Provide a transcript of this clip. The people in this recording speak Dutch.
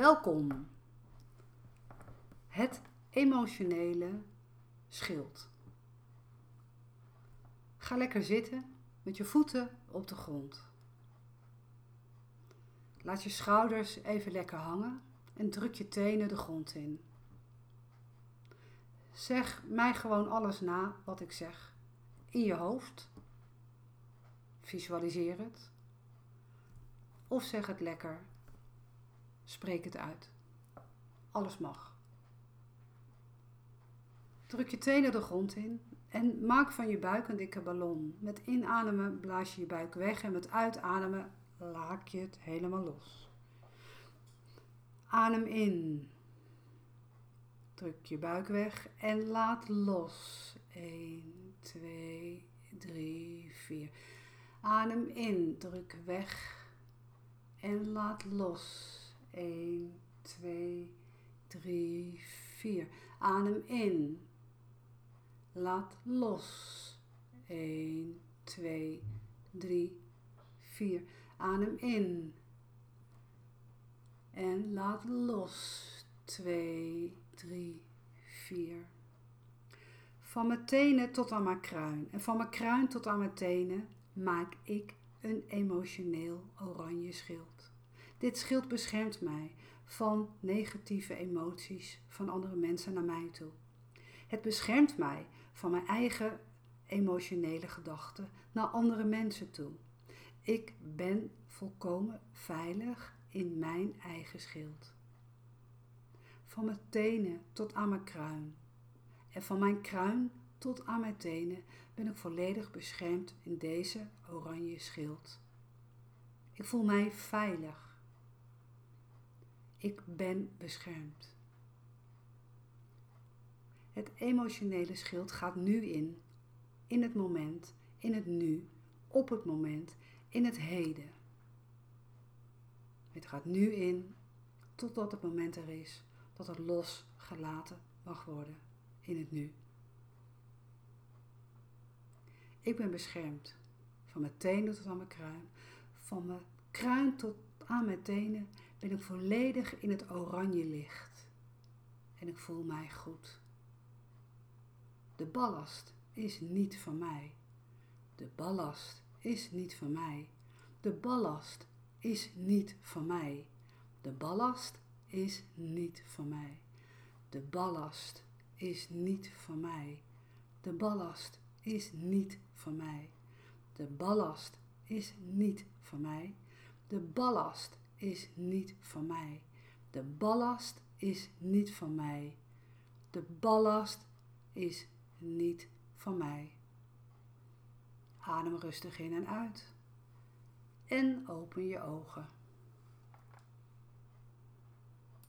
Welkom. Het emotionele schild. Ga lekker zitten met je voeten op de grond. Laat je schouders even lekker hangen en druk je tenen de grond in. Zeg mij gewoon alles na wat ik zeg. In je hoofd. Visualiseer het. Of zeg het lekker. Spreek het uit. Alles mag. Druk je tenen de grond in en maak van je buik een dikke ballon. Met inademen blaas je je buik weg en met uitademen laak je het helemaal los. Adem in. Druk je buik weg en laat los. 1, 2, 3, 4. Adem in, druk weg en laat los. 1, 2, 3, 4. Adem in. Laat los. 1, 2, 3, 4. Adem in. En laat los. 2, 3, 4. Van mijn tenen tot aan mijn kruin. En van mijn kruin tot aan mijn tenen maak ik een emotioneel oranje schild. Dit schild beschermt mij van negatieve emoties van andere mensen naar mij toe. Het beschermt mij van mijn eigen emotionele gedachten naar andere mensen toe. Ik ben volkomen veilig in mijn eigen schild. Van mijn tenen tot aan mijn kruin. En van mijn kruin tot aan mijn tenen ben ik volledig beschermd in deze oranje schild. Ik voel mij veilig. Ik ben beschermd. Het emotionele schild gaat nu in, in het moment, in het nu, op het moment, in het heden. Het gaat nu in totdat het moment er is dat het losgelaten mag worden in het nu. Ik ben beschermd van mijn tenen tot aan mijn kruin, van mijn kruin tot aan mijn tenen ben ik volledig in het oranje licht. En ik voel mij goed. De ballast is niet van mij. De ballast is niet van mij. De ballast is niet van mij. De ballast is niet van mij. De ballast is niet van mij. De ballast is niet van mij. De ballast is niet van mij. De ballast is niet van mij. De ballast is niet van mij. De ballast is niet van mij. Adem rustig in en uit. En open je ogen.